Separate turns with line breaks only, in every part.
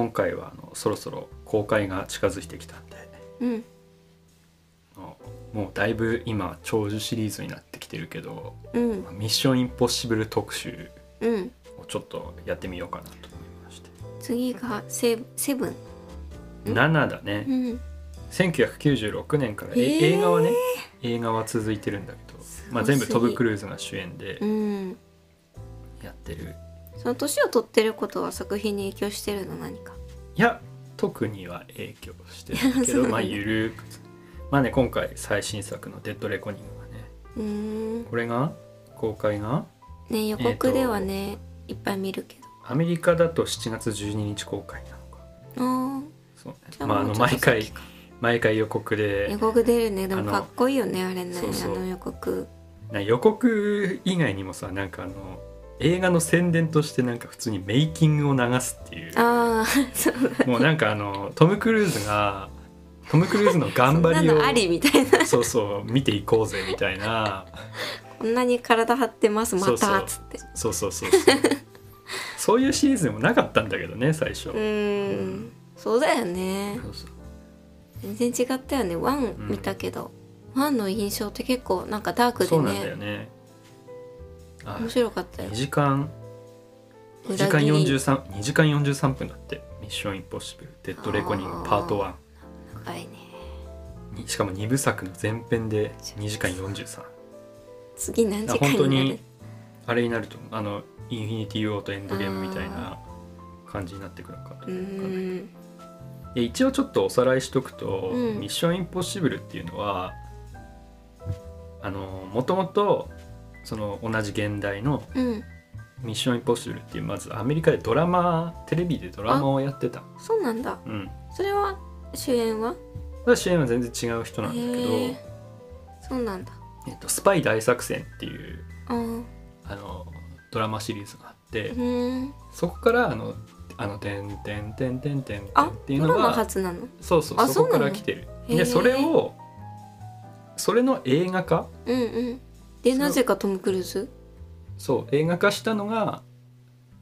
今回はあのそろそろ公開が近づいてきたんで
うん。
もうだいぶ今長寿シリーズになってきてるけど
うん「
ミッションインポッシブル」特集
うん。
をちょっとやってみようかなと思いまして。
次がセセブン？ん。
7だね。
うん。
1996年から、え
へー。
映画はね映画は続いてるんだけど、まあ、全部トム・クルーズが主演で
うん。
やってる
その年を取ってることは作品に影響してるの？何か。
いや特には影響してるけど まあゆるくまあね今回最新作の「デッドレコニング」がねこれが公開が
ね予告ではね、いっぱい見るけど。
アメリカだと7月12日公開なのか。
あ
そうね。まああの毎回毎回予告
あ予
で
告出るね。でもかっこいいよねあれね。あの予告。
な予告以外にもさなんかあの映画の宣伝としてなんか普通にメイキングを流すっていう。
ああそうだ
もうなんかあのトム・クルーズがトム・クルーズの頑張りを
ありみたいな。
そうそう見ていこうぜみたいな。
こんなに体張ってますまたっつって。
そうそうそうそう。そういうシリーズでもなかったんだけどね最初、
うーん。そうだよね。
そうそう。
全然違ったよね。ワン見たけど、ワンの印象って結構なんかダークで
そうなんだよ
ね面白かったよ。
2時間。2時間
裏切り
43 2時間43分だって「ミッションインポッシブル。デッドレコニングパート1
長いね。
に」しかも2部作の前編で2時間43
次何時間
本当
になる？
にあれになるとあの「インフィニティ・ウォーとエンドゲームみたいな感じになってくるのかとで一応ちょっとおさらいしとくと「
うん。
ミッションインポッシブル」っていうのはあのもともとその同じ現代の
うん「
ミッションインポッシブル」っていうまずアメリカでドラマテレビでドラマをやってた。
そうなんだ。
うん。
それは主演は？
主演は全然違う人なんだけど
へえ。そうなんだ。
えっと「スパイ大作戦」っていう
あー。
あのドラマシリーズがあって
うーん
そこからあの「あのてんてんてんてんてん」
あ
っていうの
ドラマ
が
初なの？
そうそう
あ
そこか
そうなの
ら来てる。
へー
でそれをそれの映画化
うんうんでなぜかトム・クルーズ？
そう。映画化したのが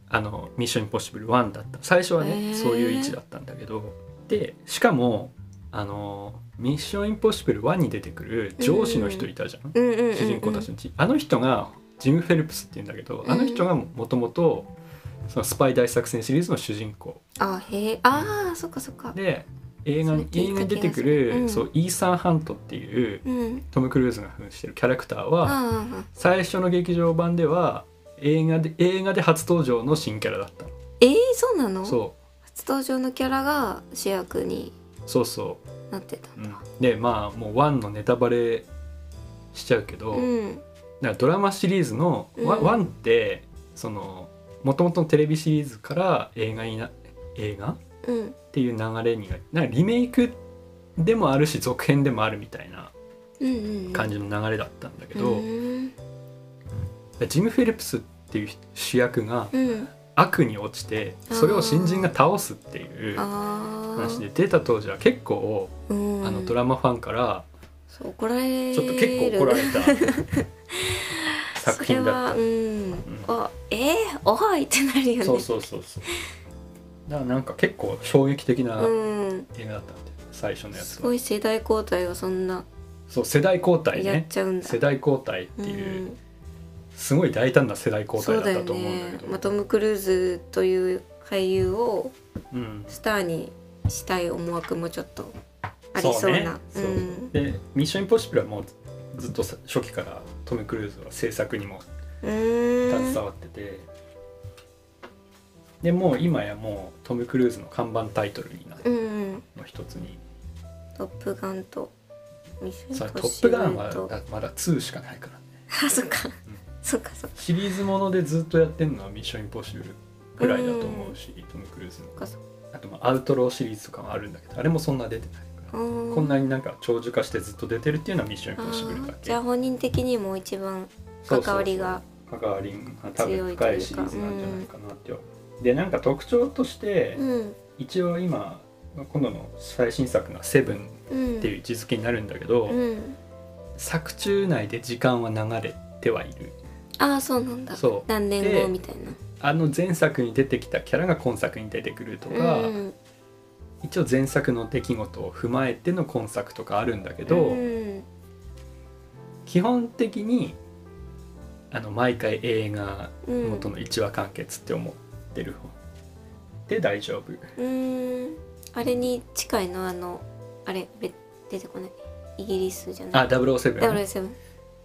あの「ミッションインポッシブル1」だった。最初は
へ
ね
ー。
そういう位置だったんだけど。でしかもあの「ミッションインポッシブル1」に出てくる上司の人いたじゃん、
うんうんうん、うん、
主人公たちのうち。あの人がジム・フェルプスっていうんだけど、
うん。
あの人がもともとそのスパイ大作戦シリーズの主人公。
あへえあーそっかそっか。
で映画映画に出てく
る
る、
うん。
そうイーサン・ハントっていう
うん。
トム・クルーズが扮してるキャラクターは
ああ
最初の劇場版では映画で映画で初登場の新キャラだったの。
えー、そうなの？
そ
初登場のキャラが主役に
うそうそ
なってた
う、う。ん。でまあもう1のネタバレしちゃうけど、
うん。
だからドラマシリーズの
うん。
ワ1ってその元々のテレビシリーズから映画にな映画っ
うん
ていう流れになんかリメイクでもあるし続編でもあるみたいな
うんうん
感じの流れだったんだけ
う
ど、
ん
ジム・フェルプスっていう主役が
うん
悪に落ちてそれを新人が倒すっていう話で出た当時は結構
うん
あのドラマファンからちょっと結構怒られた作品だった。
それはうん、あえー、おいってなるよね。
そうそうそうそうだからなんか結構衝撃的な
うん。
映画だったんで最初のやつは
すごい世代交代がそんな。
そう世代交代
やっ
ね
ちゃうんだ、
世代交代って
う
いう、
ん。
すごい大胆な世代交代だったと思うんだけど。
ね。まあ、トム・クルーズという俳優を
うん、
スターにしたい思惑もちょっとありそうな。
そうね。
ん。
で「ミッションインポッシブル」はもうずっとさ初期からトム・クルーズは制作にも
うーん。
携わってて、でもう今やもうトム・クルーズの看板タイトルになる
うんうん。
の一つに、
トップガンとミッション
さト
ッシブ
ップガンはだまだ2しかないからね。
あそっか、そっかそっか。
シリーズものでずっとやってるのは「ミッションインポッシブル」ぐらいだと思うし、トム・クルーズの。
そっかそっ
あとまあアウトローシリーズとかもあるんだけどあれもそんな出てないから、
かうん。
こんなになんか長寿化してずっと出てるっていうのは「ミッションインポッシブル」だ
あー
け
じゃあ本人的にも一番
そうそうそう。
関わりが
関わりが多分深いシリーズなんじゃないかなって、でなんか特徴として、
うん。
一応今今度の最新作が「セブン
うん。
っていう位置づけになるんだけど、
うん。
作中内で時間は流れてはいる。
ああそうなんだ。
そう。
何年
で
後みたいな。
あの前作に出てきたキャラが今作に出てくるとか、
うん。
一応前作の出来事を踏まえての今作とかあるんだけど、
うん。
基本的にあの毎回映画
うん。
元の1話完結って思ってる方。で大丈夫。
うん。あれに近いの？あのあれべ出てこない。イギリスじゃない。
あ007
007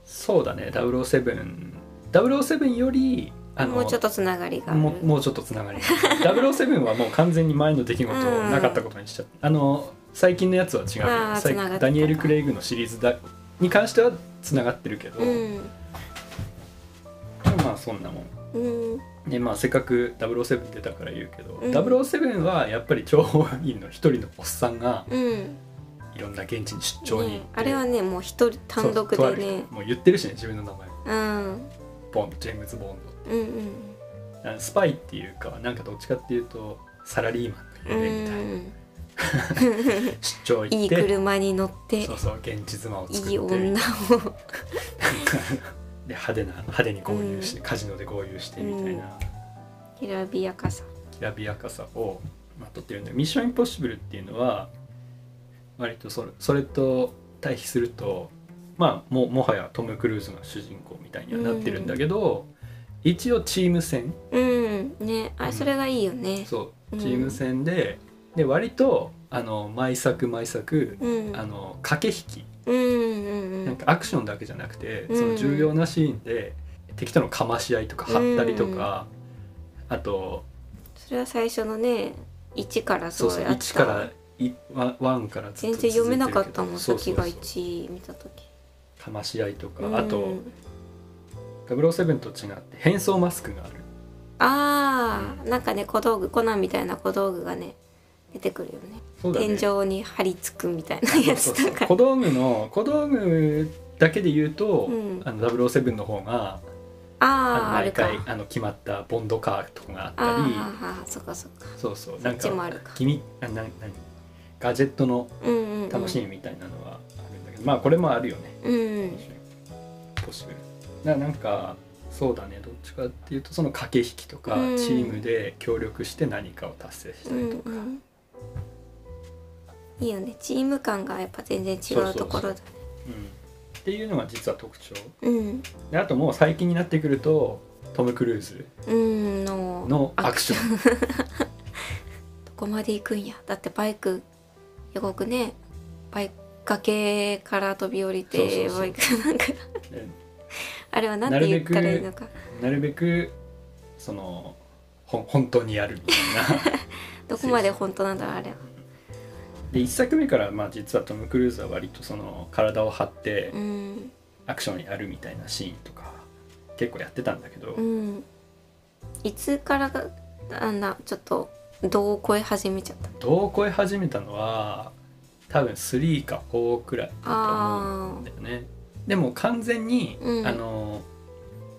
そうだね。007 007よりあの
もうちょっとつながりが
もうもうちょっとつながり。が 007はもう完全に前の出来事をなかったことにしちゃった、あの最近のやつは違う。ダニエル・クレイグのシリーズだに関してはつながってるけど、
うん。
まあそんなもん。
うん
でまあせっかく007出たから言うけど、
うん。
007はやっぱり諜報員の一人のおっさんが
うん。
いろんな現地に出張に
ねあれはねもう一人単独でね。
人もう言ってるしね自分の名前
うん。
ボンドジェームズ・ボン
うんうん。
ドあスパイっていうかなんかどっちかっていうとサラリーマンの
う
夢みたいな、
ん。
出張行
いい
って
車に乗って
そうそう現地妻を作って。
いい女を
で派手な派手に合流して、カジノで合流してみたいな、
きらびやかさ。
きらびやかさをまとってるんでミッションインポッシブルっていうのは割とそれそれと対比するとまあももはやトム・クルーズが主人公みたいにはなってるんだけど、一応チーム戦。
うん。ね。あ
うん
それがいいよね。
そう。うん。チーム戦で、で割とあの毎作毎作、
うん。
あの駆け引き。
うんうんうん
なんかアクションだけじゃなくて、
うん
その重要なシーンで敵とのかまし合いとか張ったりとか、あと
それは最初のね1から
そうそう
そうやった
1からいワワンからずっと
全然読めなかったもん先が
そうそう。そう
1見た時。
かまし合いとか、
うん。
あと007と違って変装マスクがある。
ああ、なんかね小道具コナンみたいな小道具がね出てくるよね。
そうだね。
天井に張り付くみたいなやつ
そうそう。
とか。
小道具の小道具だけで言うと、
うん。
あの007の方があの
あああるか。
毎回あの決まったボンドカーとかがあった
あ
り
あそっかそっか。
そうそう。
そっちもあるか。
君あな何？ガジェットの
うんうん、うん、
楽しみみたいなのはあるんだけど、まあこれもあるよね。
うん
ポッシブル。ななんかそうだね。どっちかっていうとその駆け引きとか、
うん。
チームで協力して何かを達成した
うん
りとか、
うんいいよね。チーム感がやっぱ全然違うところだ。ね
うん。っていうのが実は特徴。
うん。
であともう最近になってくるとトム・クルーズ
うんの
のアクション。
どこまで行くんや。だってバイク予告ねバイク崖から飛び降りてバイクなんか
で
あれは何て言ったらいいのか。
なるべくそのほん本当にやるみたいな。
どこまで本当なんだろうあれは
で1作目からまあ実はトム・クルーズは割とその体を張って
うん。
アクションやるみたいなシーンとか結構やってたんだけど、
うん。いつからがあんなちょっと度を超え始めちゃった
どう超え始めたのは多分3か4くらいだと思うんだよね。でも完全に、
うん
あの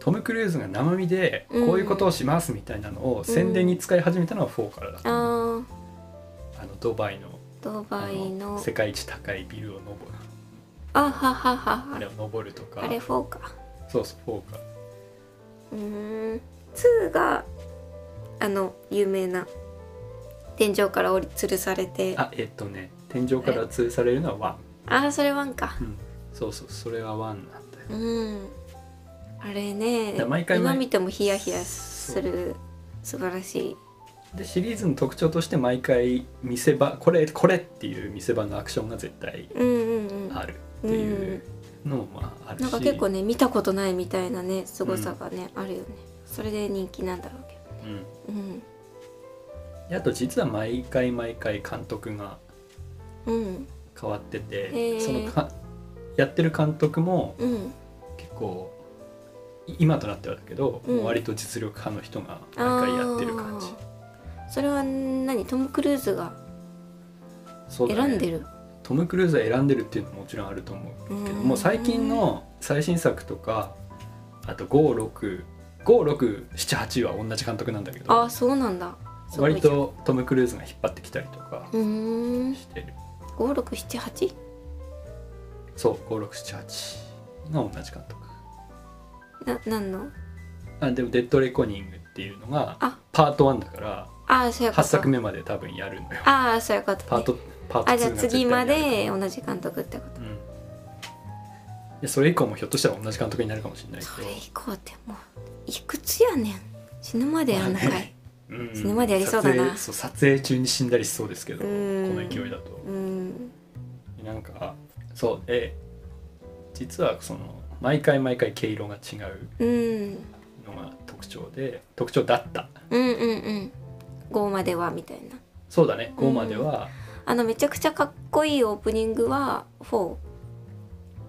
トム・クルーズが生身で
うん。
こういうことをしますみたいなのを宣伝に使い始めたのは4からだった、
あー。
あのドバイの
ドバイ
あ
の。
世界一高いビルを登る。
あはははは。
あれを登るとか。
あれ4か
そうそう4か
うーん。2があの有名な。天井から降り吊るされて。あ
あえっとね。天井から吊るされるのは1、
あそれ1か。
うん、そうそうそれは1なんだよ。
うん。あれね
毎回毎
今見てもヒヤヒヤする。素晴らしい
でシリーズの特徴として毎回見せ場これこれっていう見せ場のアクションが絶対
うんうんうん。
あるっていうのもまああるし。
なんか結構ね見たことないみたいなね凄さがね、あるよね。それで人気なんだろうけ
うん。
どうん。
であと実は毎回毎回監督が
うん。
変わってて、
ー。
そのかやってる監督も
うん。
結構い今となってはだけど、
うん。
もう割と実力派の人が毎回やってる感じ
それは何？トム・クルーズが選んでる？
トム・クルーズが選んでるっていうのももちろんあると思うけど
うん。
もう最近の最新作とかあと565678は同じ監督なんだけ
あ
ど
あそうなんだ。
割とトム・クルーズが引っ張ってきたりとか
うーん。
してる、
5678
そう5678が同じ監督。
な何の？
あでも「デッド・レコニング」っっていうのが
あ。
パート1だから
ああそういうこと。
8作目まで多分やるのよ。
ああそういうこと、ね、
パートパート2
あじゃあ次まで同じ監督ってこと。
うん。でそれ以降もひょっとしたら同じ監督になるかもしれない
それ
け
以降ってもういくつやねん。死ぬまでやんのかい、
まあね。ど、うん
死ぬまでやりそうだな。
撮影そう撮影中に死んだりしそうですけどこ
うん。
の勢いだと。
うん。
なんかそうえ実はその毎回毎回毛色が違う
うん。
のが特徴で特徴だった。
うんうんうん5まではみたいな。
そうだね。5までは。
あのめちゃくちゃかっこいいオープニングは4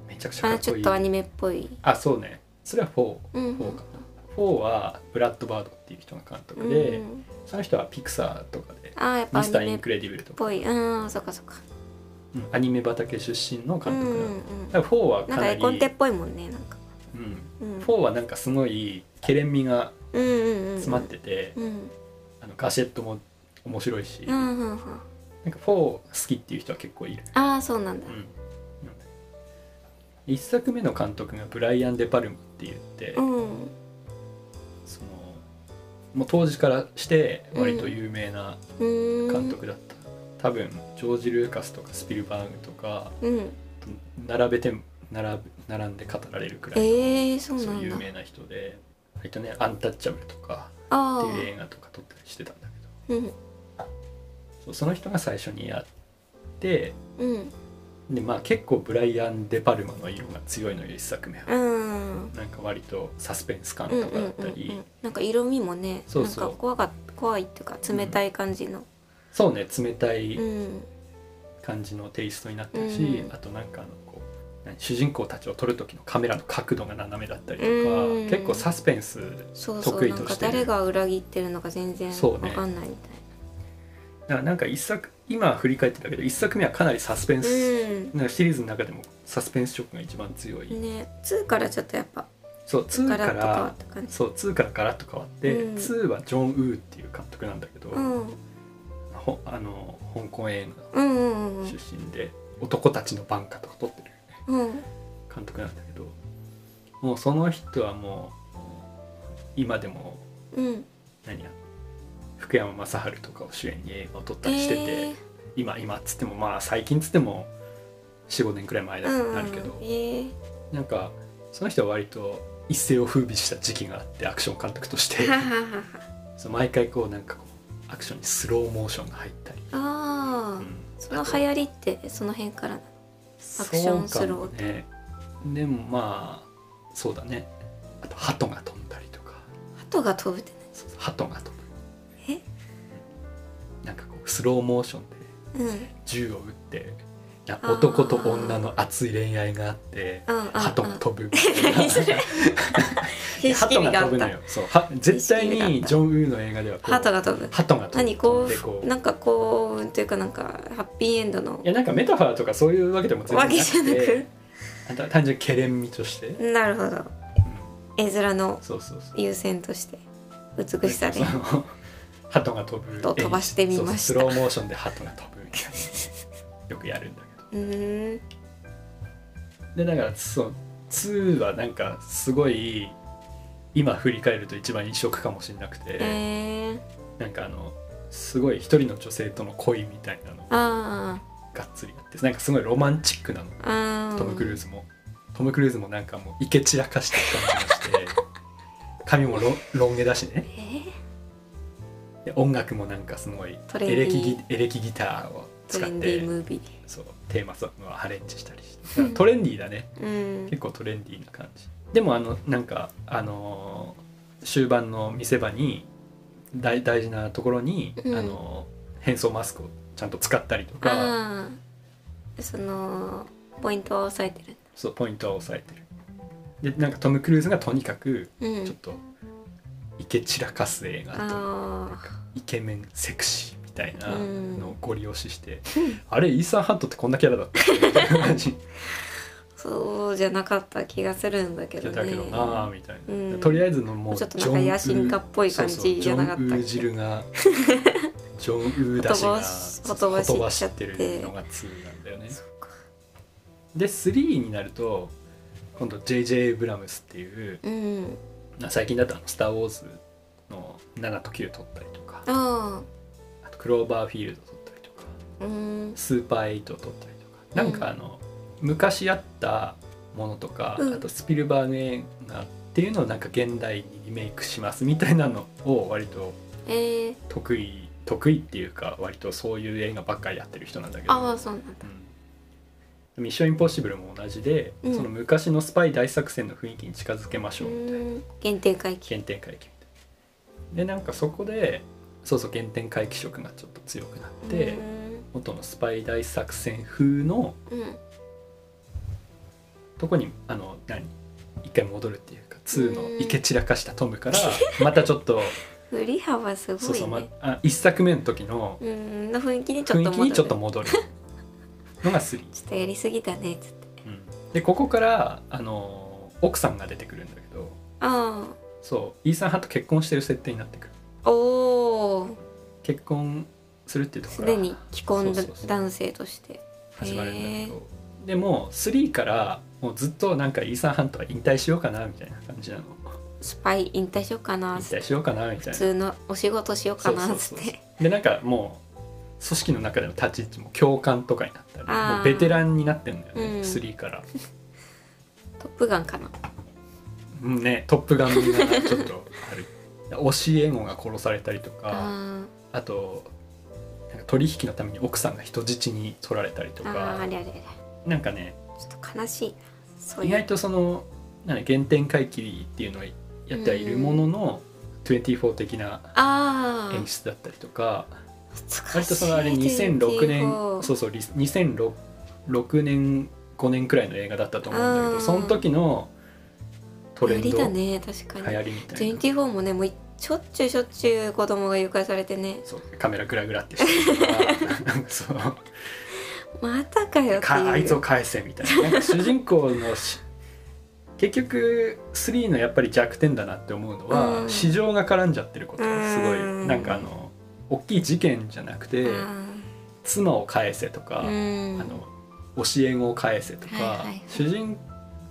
めちゃくちゃかっこいい。
ちょっとアニメっぽい。
あそうね。それは4、
うん。
4かな。4はブラッドバードっていう人が監督で、
うん、
その人はピクサーとかで
ああやっぱア
ミスター・インクレディブルとか、
ぽいうんそっかそっか。
うん。アニメ畑出身の監督なの、
うんうん
だから4は
なんか
かなり
絵コンテっぽいもんねなんか。
うん、
うん。
4はなんかすごいけれん味が
うんうんうん。
詰まってて、
うん
あのガジェットも面白いし、
うんうんうん。
なんか4好きっていう人は結構いる、
ああそうなんだ。
うん、1作目の監督がブライアン・デ・パルムって言って、
うん。
そのもう当時からして割と有名な
うん。
監督だった、多分ジョージ・ルーカスとかスピルバーグとか
うん。
並べて並ぶ並んで語られるくらいの、
ええそう
そう
なんだ
有名な人で割とね「アンタッチャブル」とか
あ
っていう映画とか撮ったりしてたんだけど。
あうん。
そうその人が最初にやって
うん。
でまあ結構ブライアン・デ・パルマの色が強いのよ一作目は、
うん。
なんか割とサスペンス感とか
うんうんうん
だったり、
うん。なんか色味もね
そうそう。
なんか怖が怖いっていうか冷たい感じの。
そうね冷たい
うん。
感じのテイストになってるし、
うん。
あとなんかあの主人公たちを撮る時のカメラの角度が斜めだったりとか、
うん。
結構サスペンス
そうそう
得意
なんか
としてる。
誰が裏切ってるのか全然
そうね。
わかんないみ
だからなんか一作今振り返ってたけど一作目はかなりサスペン
た
ス、
い
なんかシリーズの中でもサスペンス色が一番強い、
うんね2からちょっとやっぱ
そう2から
った感じ。
そう2からガラッと変わって、
うん。
2はジョン・ウーっていう監督なんだけど、
うん。
ほあの香港映画出身で「男たちの挽歌」とか撮ってる。
うん
監督なんだけどもうその人はもう今でも
うん。
何や福山雅治とかを主演に映画を撮ったりしてて、
えー。
今今っつってもまあ最近っつっても45年くらい前だ
うん
なるけど、
えー。
なんかその人は割と一世を風靡した時期があってアクション監督として毎回こうなんかこうアクションにスローモーションが入ったり、
ああ
うん。
その流行りってその辺からなの？アクションスロー
そうかもねでもまあそうだね。あと鳩が飛んだりとか。
鳩が飛ぶって
そうそう鳩が飛ぶ。
え？
なんかこうスローモーションで
何うん。
銃を撃ってな
あー
男と女の熱い恋愛があって
うんうんうん。
鳩が飛ぶみたいな。
何それ形式
鳩
美があった
が飛ぶのよ。そう。は絶対にジョン・ウーの映画では
鳩が飛ぶ。
鳩が飛ぶ。
何こ
う
うなんか幸運というかなんかハッピーエンドの。
いやなんかメタファーとかそういうわけでも全然な
わけじゃな
く。単純にけれん味として、うん
なるほど。絵面の
そうそうそう。
優先として美しさで。
鳩が飛ぶ。
と飛ばしてみました。
スローモーションで鳩が飛ぶみたいなよくやるんだけど。
うーん。
でだからそう2はなんかすごい今振り返ると一番異色かもしれなくて、
えー、
なんかあのすごい一人の女性との恋みたいなのが
あ
っつりあってなんかすごいロマンチックなの。トム・クルーズも。トム・クルーズもなんかもうイケ散らかした感じがして 髪もロロン毛だしね。
えー、
で音楽もなんかすごいエレキギエレキギターを使ってそうテーマソングをアレンジしたりして。トレンディーだね。
ーうん。
結構トレンディーな感じでもあのなんかあのー終盤の見せ場に大大事なところに、
うん。
あのー変装マスクをちゃんと使ったりとか
そのポイントは押さえてる。
そうポイントは押さえてる。でなんかトム・クルーズがとにかく
うん。
ちょっとイケ散らかす映画と、
あ
イケメンセクシーみたいな
うん。
のをご利用しして、あれイーサン・ハットってこんなキャラだったっけ？みたいな感じ。
あ そうじゃなかった気がするんだけどね。
だけどなあみたいな、
うん。
とりあえずのもう
ちょっとなんか野心家っぽい感じじゃなかったっけ
ジョン・ウー汁がジョン・ウーだしがほとばしってるのが2なんだよね。で3になると今度 J.J. ブラムスっていう
うん。
最近だとあの「スター・ウォーズ」の7と9取ったりとか
あ
あ。とクローバーフィールド取ったりとか
あうん。
スーパーエイト取ったりとか。なんかあの、昔あったものとか、
うん。
あとスピルバーグ映画っていうのをなんか現代にリメイクしますみたいなのを割と
えー、
得意得意っていうか割とそういう映画ばっかりやってる人なんだけど。
ああそうなんだ。
うん。ミッションインポッシブルも同じで、
うん。
その昔のスパイ大作戦の雰囲気に近づけまし
う
ょうみたいな、
ん。原点回帰。
原点回帰みたいな。でなんかそこでそうそう原点回帰色がちょっと強くなって、元のスパイ大作戦風の
うんうん
とこにあの何？一回戻るっていうか2のイケ散らかしたトムからまたちょっと
振り幅すごいね。
そうそう、まあ、1作目の時の
うんの雰囲気にちょっと戻る。
ちょっと戻る。のが3、
ちょっとやりすぎだねつって。
うん、でここからあの奥さんが出てくるんだけど
あ
そうイーサン・ハンと結婚してる設定になってくる。
あおお
結婚するっていうところ
すでに既婚男性として。
始まるんだけど。でも3からもうずっとなんかイーサン・ハントは引退しようかなみたいな感じなの。
スパイ引退しようか
引
な
退しようかなみたいな。
普通のお仕事しようかな
そうそうそう。
つって
でなんかもう組織の中での立ち位置も教官とかになったりもうベテランになってるんだよね、
うん。
3から、
トップガンかな。
うんねトップガン味がちょっとある。教え子が殺されたりとか
あ
あとなんか取引のために奥さんが人質に取られたりとか。
あれあれあれ。
なんかね
ちょっと悲しい
意外とそのな原点回帰っていうのをやってはいるものの、24的な
ああ
演出だったりとか、割とそのあれ2006年
24
そうそうリ2006 6年5年くらいの映画だったと思うんだけ
うん。
どその時のトレンド、
ね確かに。
流行りみたいな。
24もねもうしょっちゅうしょっちゅう子供が誘拐されてね
そうカメラグラグラってしてるとかなんかそう
またかよっていう。
かあいつを返せみたいななんか主人公のし結局3のやっぱり弱点だなって思うのは、
うん。
市場が絡んじゃってることがすごい、
うん。
なんかあの大きい事件じゃなくて、妻を返せとか、
うん。
あの教え子を返せとか、
はいはいはい。
主人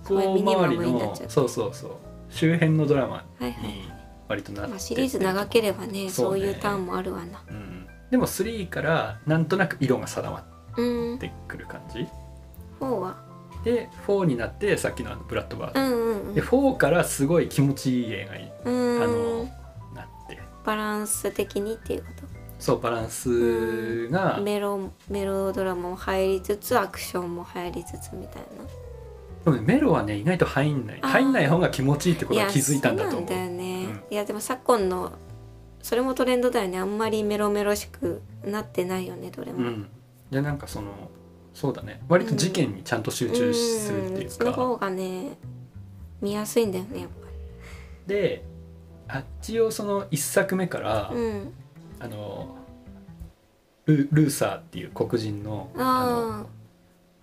公周りのそうそうそう周辺のドラマ
はいはい。
に割となって
まあ、シリーズ長ければね
そうね。
そういうターンもあるわな。
うん、でも3からなんとなく色が定ま
うん
ってくる感じ。
4は？
で4になってさっきのあのブラッドバード、
うんうんうん。
で4からすごい気持ちいい映画に
うん。
あのなって。
バランス的にっていうこ
そうバランスが
とメロメロドラマも入りつつアクションも入りつつみたいな。
でもねメロはね意外と入んない。入んない方が気持ちいいってことは
や
気づいたんだと思う
なんだよね、
うん。
いやでも昨今のそれもトレンドだよね。あんまりメロメロしくなってないよねどれも、
うんでなんかそのそうだね。割と事件にちゃんと集中するっていうか、
ん。その方がね見やすいんだよねやっぱ
であ一応その1作目から、
りうん。
あのルルーサーっていう黒人のあの
あ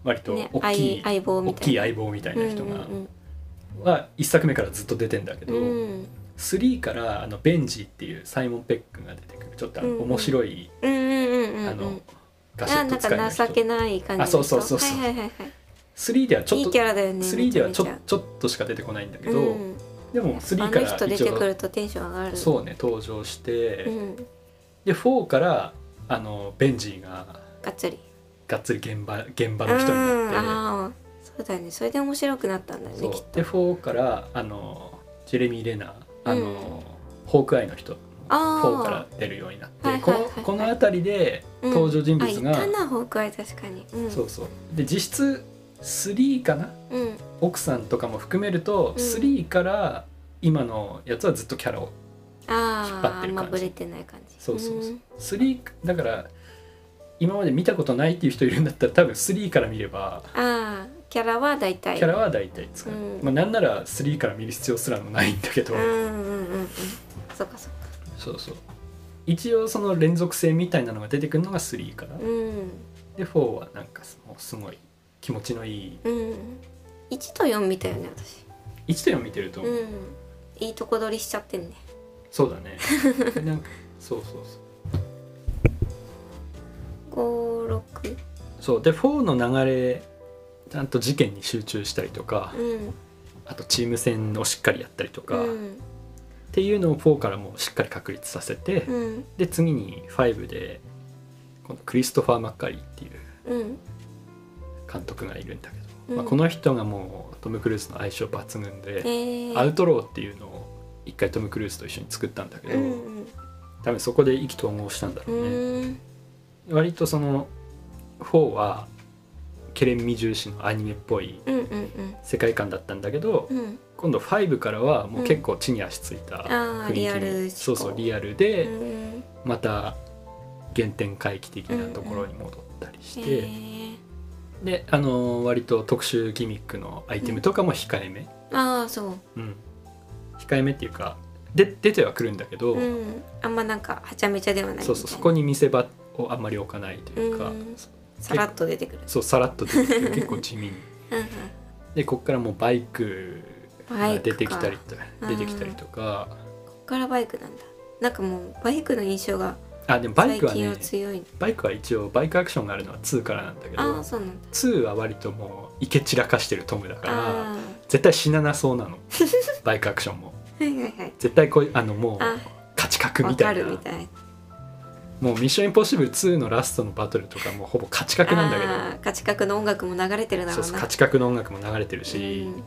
割と大きい、
相相棒
大
みたいな。
きい相棒みたいな人が、
うん
は1作目からずっと出てんだけど、
うん。うん
3からあのベンジーっていうサイモン・ペックが出てくる。ちょっとあの
うんうん。
面白い、
うんうんうんうん
あの
うん
ガシェット
あなん
使いの人。
か情けない感じ
あそうそうそうそう。
はいはいはいはい。
3ではちょっ
いい
と
キャラだよね
3ではちょ
めち
ょっとしか出てこないんだけど、
うん。
でも3か
あの人出てく
ら一応
るとテンション上がる。
そうね登場して、
うん、
で4からあのベンジーが
がっつり。
がっつり現場現場の人になって、
うんああそうだよね。それで面白くなったんだよねきっと。
で4からあのジェレミー・レナーあの、
うん。
ホークアイの人。
あ
4から
あ
出るようになって、
はいはいはいはい。
このこの辺りで
うん。
登場人物が、
あいたなホークアイ確かに。うん。
そうそう。で実質3かな？
うん。
奥さんとかも含めると、
うん。
3から今のやつはずっとキャラを
あ
引っ張
あ
ってる感じ。
あんまぶれてない感じ。
そうそうそう、3だから今まで見たことないっていう人いるんだったら多分3から見れば
ああキャラは大体。
キャラは大体使う、
うん。
まあ、なんなら3から見る必要すらもないんだけど、
うんうんうんうん。そっかそっか
そうそう。一応その連続性みたいなのが出てくるのが3から、
うん。
で4はなんかもうすごい気持ちのいい。
うん。1と4見たよね私。
1と4見てると、
う。ん。いいとこ取りしちゃってんね。
そうだね。なんかそうそうそう。
56
そう。で4の流れちゃんと事件に集中したりとか、
うん。
あとチーム戦をしっかりやったりとか、
うん
っていうのを4からもうしっかり確立させて、
うん。
で次に5でこのクリストファー・マッカリーっていう
うん。
監督がいるんだけど、
うん。
まあ、この人がもうトム・クルーズの相性抜群で
えー、
アウトローっていうのを一回トム・クルーズと一緒に作ったんだけど、
うん
多分そこで意気投合したんだ
う
ろうね、
ん。
割とその4はケレン味重視のアニメっぽい
うんうん
世界観だったんだけど、
うんうん
今度5からはもう結構地に足ついた
ああリアル思考。
そうそうリアルで、
うん。
また原点回帰的なところに戻ったりして、
えー。
であのー割と特殊ギミックのアイテムとかも控えめ、
ああそう。
うん。控えめっていうかで出てはくるんだけど、
うん。あんまなんかはちゃめちゃではない
そうそうそこに見せ場をあんまり置かないというか、
うん。さらっと出てくる。
そうさらっと出てきて 結構地味に。
うん。
でこっからもうバイク出てきたり出てきたりとか。
こっからバイクなんだ。なんかもうバイクの印象が
あでもバイクはね
は強い。
バイクは一応バイクアクションがあるのは2からなんだけ
あ
ど
あそうなんだ。
2は割ともうイケ散らかしてるトムだから
あ
絶対死ななそうなの。バイクアクションも。
あはいはいはい。
絶対こうあのもう
あ
価値格みたいな。
るみたい。
もう「ミッションインポッシブル2」のラストのバトルとかもうほぼ価値格なんだけど。
あー価値格の音楽も流れてるだろうな。
そうそう価値格の音楽も流れてるし、
うん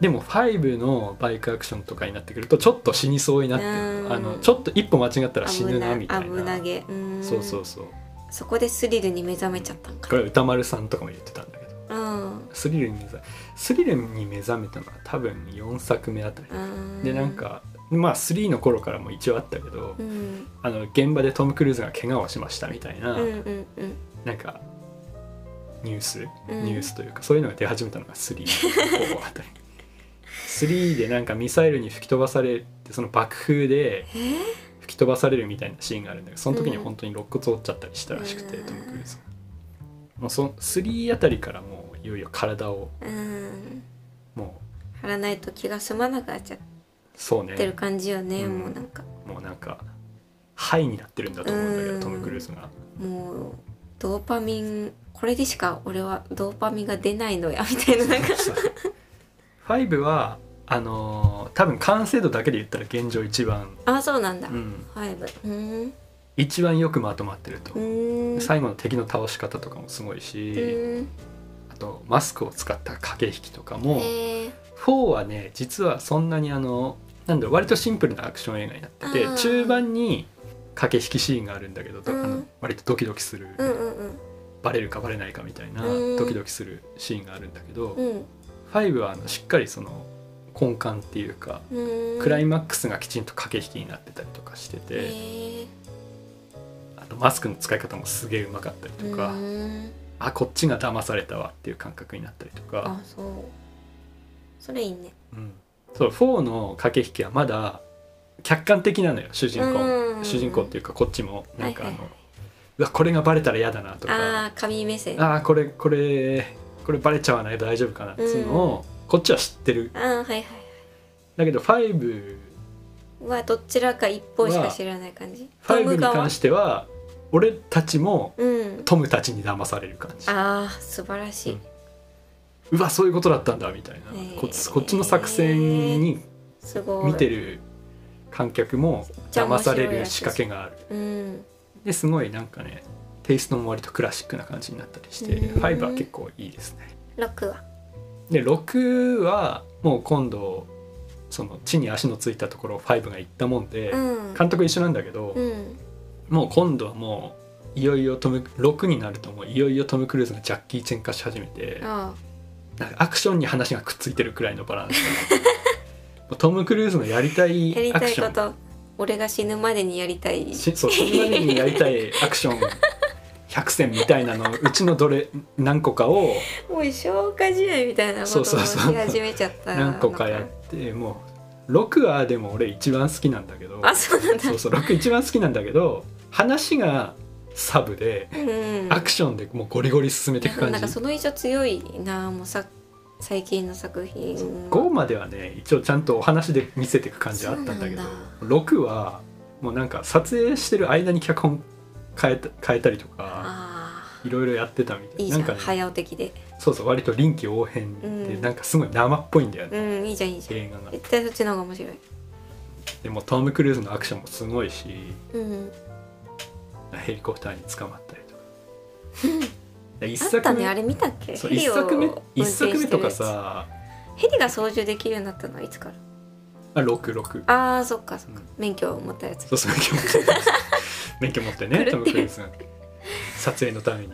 でも5のバイクアクションとかになってくるとちょっと死にそうになってる
うん。
あのちょっと一歩間違ったら死ぬなみたいな。
危なげうん。
そうそうそう。
そこでスリルに目覚めちゃったんか。
これ歌丸さんとかも言ってたんだけど。
うん。
スリルに目覚スリルに目覚めたのは多分4作目あたり。
うん。
でなんかまあ3の頃からも一応あったけど、
うん。
あの現場でトム・クルーズが怪我をしましたみたいな、
うんうんうん。
なんかニュース、
うん。
ニュースというかそういうのが出始めたのが3の方あたり3でなんかミサイルに吹き飛ばされてその爆風で
えー？
吹き飛ばされるみたいなシーンがあるんだけどその時に本当に肋骨折っちゃったりしたらしくて、
うん。
トム・クルーズ。がもうそ3あたりからもういよいよ体を
うん。
も
張らないと気が済まなくなっちゃ
そう
てる
ね。
感じよね、
うん。
もうなんか。
もうなんかハイになってるんだと思うんだけ
うん
どトム・クルーズが。
もうドーパミンこれでしか俺はドーパミンが出ないのやみたいななんか。
5はあのー多分完成度だけで言ったら現状一番、
あそうなんだ、
うん、
ファイブうん。
一番よくまとまってると、
うん。
最後の敵の倒し方とかもすごいし、
うん。
あとマスクを使った駆け引きとかも、
えー。
4はね実はそんなにあのなんだろう割とシンプルなアクション映画になってて中盤に駆け引きシーンがあるんだけど、ど
うん。
あの割とドキドキする、
うんうん
バレるかバレないかみたいな
うん。
ドキドキするシーンがあるんだけど、
うん。
5はあのしっかりその根幹っていうか、
うん。
クライマックスがきちんと駆け引きになってたりとかしてて、
えー。
あとマスクの使い方もすげえうまかったりとか、
うん。
あこっちが騙されたわっていう感覚になったりとか
あ、そう。それいいね。
うん、そう4の駆け引きはまだ客観的なのよ主人公、
うん。
主人公っていうかこっちもなんかあの、
はいはい。は
うわこれがバレたら嫌だなとか。
ああ神目線。
ああーこれこれこれバレちゃわないと大丈夫かなっていうのを、こっちは知ってる。
あーはいはい
だけど5
はどちらか一方しか知らない感じ
？5に関しては俺たちも
うん。
トムたちに騙される感じ。
ああ素晴らしい、
うわそういうことだったんだみたいな、
へー。
こっちこっちの作戦に
すごい。
見てる観客も騙される仕掛けがある。
うん。
ですごいなんかねテイストも割とクラシックな感じになったりして
うん。
5は結構いいですね。
6は？
で6はもう今度その地に足のついたところを5が行ったもんで、
うん。
監督一緒なんだけど、
うん。
もう今度はもういよいよトム6になるともういよいよトム・クルーズがジャッキー・チェン化し始めて
あ
なんかアクションに話がくっついてるくらいのバランスがもうトム・クルーズのやりたい
やりた
アクション。
いこと俺が死ぬまでにやりたい。
しそうそんなにやりたいアクション 100選みたいなのうちのどれ何個かを
もう消化試合みたいなことをし
そうそうそう。
始めちゃった。
何個かやってもう6はでも俺一番好きなんだけど
あそうなんだ。
そうそう6一番好きなんだけど話がサブで
うん
アクションでもうゴリゴリ進めていく感じ。
なんかその印象強いなもうさ最近の作品。
5まではね一応ちゃんとお話で見せていく感じはあったんだけど
そうなん
6はもうなんか撮影してる間に脚本変えた変えたりとか
あ
いろいろやってたみたい。
ーいいじゃ
なんんかね
早尾的で。
そうそう割と臨機応変で、
うん。
なんかすごい生っぽいんだよね、
うんいいじゃんいいじゃん。
映画が。
絶対そっちの方が面白い。
でもトム・クルーズのアクションもすごいし
うん
ヘリコプターに捕まったりとか。で一
あっ
作目
たねあれ見たっけ？
一作目
運
一作目とか
やつ。
さ
ヘリが操縦できるようになったのはいつから？
あ66
あーそっかそっか、
うん。
免許を持ったやつ。
そうそう免許持って免許持ってねトム・クルーズが撮影のために。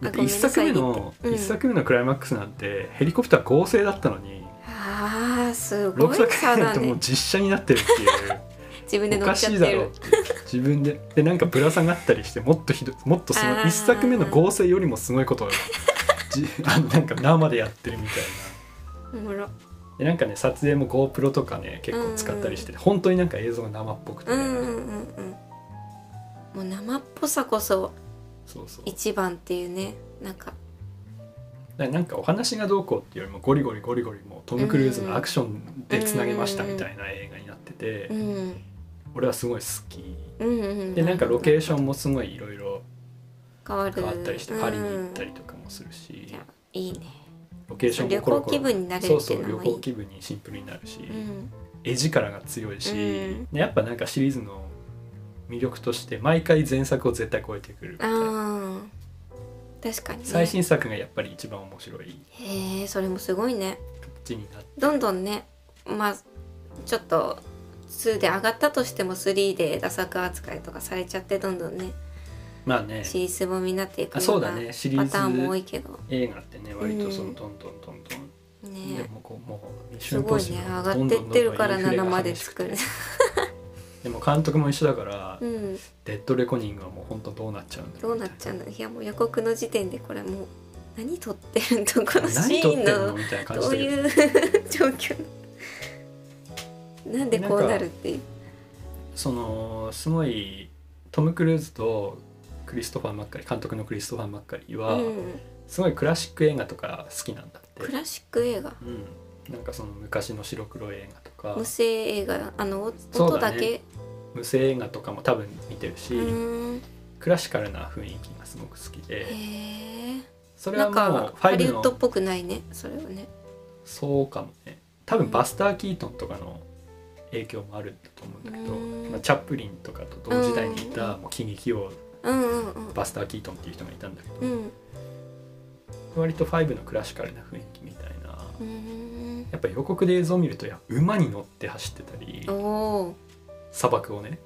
だって
ごめんなさい
一作目の
うん。
一作目のクライマックスなんてヘリコプター合成だったのに。
あーすご
6
い
作
差だ
目だともう
ね
実写になってるっていう。
自分で
おか
乗っちゃっ
しいだろうっ
て。
自分ででなんかぶら下がったりしてもっとひどもっとその
あー。
一作目の合成よりもすごいことを じ あのなんか生でやってるみたいな。
おもろ。
でなんかね撮影も GoPro とかね結構使ったりしてて、本当になんか映像が生っぽくて、
うんうんうんうんもう生っぽさこそ
そうそう。
一番っていうね。なんか。
なんかお話がどうこうっていうよりもゴリゴリゴリゴリもうトム・クルーズのアクションでつなげましたみたいな映画になってて、
うん。
俺はすごい好き。でなんかロケーシ
ン
ョンもすごいいろいろ
変わ
ったりしてパリに行った
り
りとかもするし、
いいね。
ロケーション
旅
もコロコロ
行気分になれるって
そうそ
ううのもいい。
行気分にシンプルになるし、
うん。
絵力が強いし、やっぱなんかシリーズの魅力として毎回前作を絶対超えてくるみたいな。
あー。確かにね。
最新作がやっぱり一番面白い。
へえそれもすごいね。
形になって？
どんどんねまあちょっと2で上がったとしても3でダ作扱いとかされちゃってどんどんね
まあね。
シリーズもみになっていく
あそう
な
だね。シリー
パターンも多
ズ
いけど。
映画ってね割とその
うん
トントントントン、
ね。
でもこうもうミッシ
す
ョンインポッシ
ごいね上がってってるから7まで作る
でも監督も一緒だから、
うん。
デッドレコニングはもう本当どうなっちゃうんだろ
どうなっちゃう
う。
のいやもう予告の時点でこれもう何撮ってるのこのシ
何撮ってん
ーンの
のみたいな感じ
どう。
だけど
いう 状況。なんでこうなるっていう。
そのすごいトム・クルーズとクリストファー・マッカリ監督のクリストファー・マッカリは、
うん、
すごいクラシック映画とか好きなんだって。
クラシック映画。
うん、なんかその昔の白黒映画とか。
無声映画あの音だけ？
無声映画とかも多分見てるし、クラシカルな雰囲気がすごく好きでそれは
なん
もう
かハリウ
5の
ッドっぽくないねそれはね。
そうかもね。多分バスター・キートンとかの影響もあるんだと思うんだけど、
うん。
まあ、チャップリンとかと同時代にいた
うん。
もう喜劇王バスター・キートンっていう人がいたんだけど、
うん。
割と5のクラシカルな雰囲気みたいな、
うーん
やっぱ予告で映像を見るとや馬に乗って走ってたり
おお
砂漠をね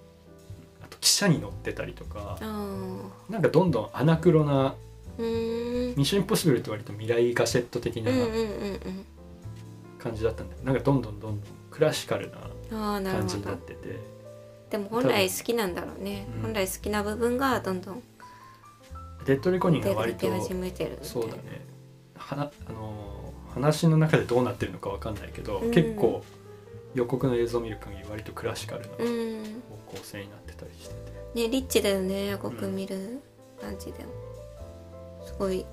あと汽車に乗ってたりとか
あ
なんかどんどんアナクロな
ーうーん。
ミッションインポッシブルって割と未来ガシェット的な
うんうんうんうん。
感じだったんだけどなんかどんどんどんどんクラシカルな
ああなるほ
感じになっ
ど
てて。
でも本来好きなんだろうね、
うん。
本来好きな部分がどんどん
デッドレコニング
出
が割と
出始めてるみたい
そうだね。はなあのー話の中でどうなってるのかわかんないけど、
うん。
結構予告の映像を見る限り割とクラシカルな
うん。
方向性になってたりしてて、
ねリッチだよね予告見る感じでも。すごい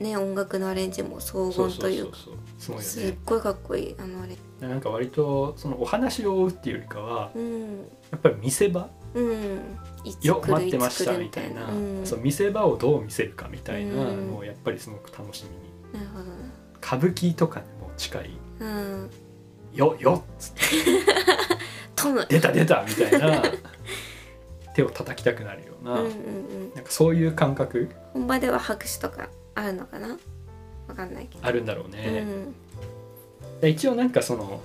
ね音楽のアレンジも荘厳というか
すごい
かっこいいあのあれ。
なんか割とそのお話を追うっていうよりかは
うん。
やっぱり見せ場？
うん。
よ待ってましたみたいな、
うん。
そう見せ場をどう見せるかみたいな
うん
のをやっぱりすごく楽しみに。
なるほどな
歌舞伎とかにも近い。
うん「
よよっ!」つって。
トム「
出た出た!」みたいな。手を叩きたくなるような,、
うんうんうん。
なんかそういう感覚？
本場では拍手とかあるのかな？わかんないけど。
あるんだろう
う
ね、
ん
で一応なんかその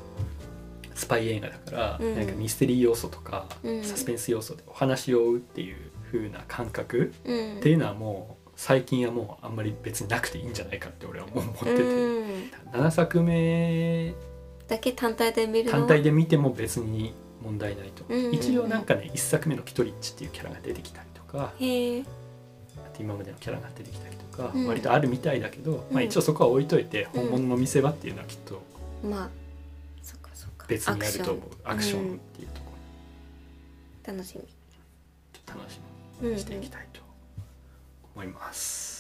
スパイ映画だから、
うん。
なんかミステリー要素とか、
うん。
サスペンス要素でお話を追うっていう風な感覚
うん。
っていうのはもう最近はもうあんまり別になくていいんじゃないかって俺はもう思ってて、
うん。
7作目
だけ単体で見る
単体で見ても別に問題ないと、一応なんかね1作目のキトリッチっていうキャラが出てきたりとか今までのキャラが出てきたりとか、
うん。
割とあるみたいだけど、まあ、
うん
一応そこは置いといて、
うん
本物の見せ場っていうのはきっと
まあそっかそっか。
別にあると思う。アクション。
うん
っていうとこ
楽しみ。
楽しみしていきたいと思います。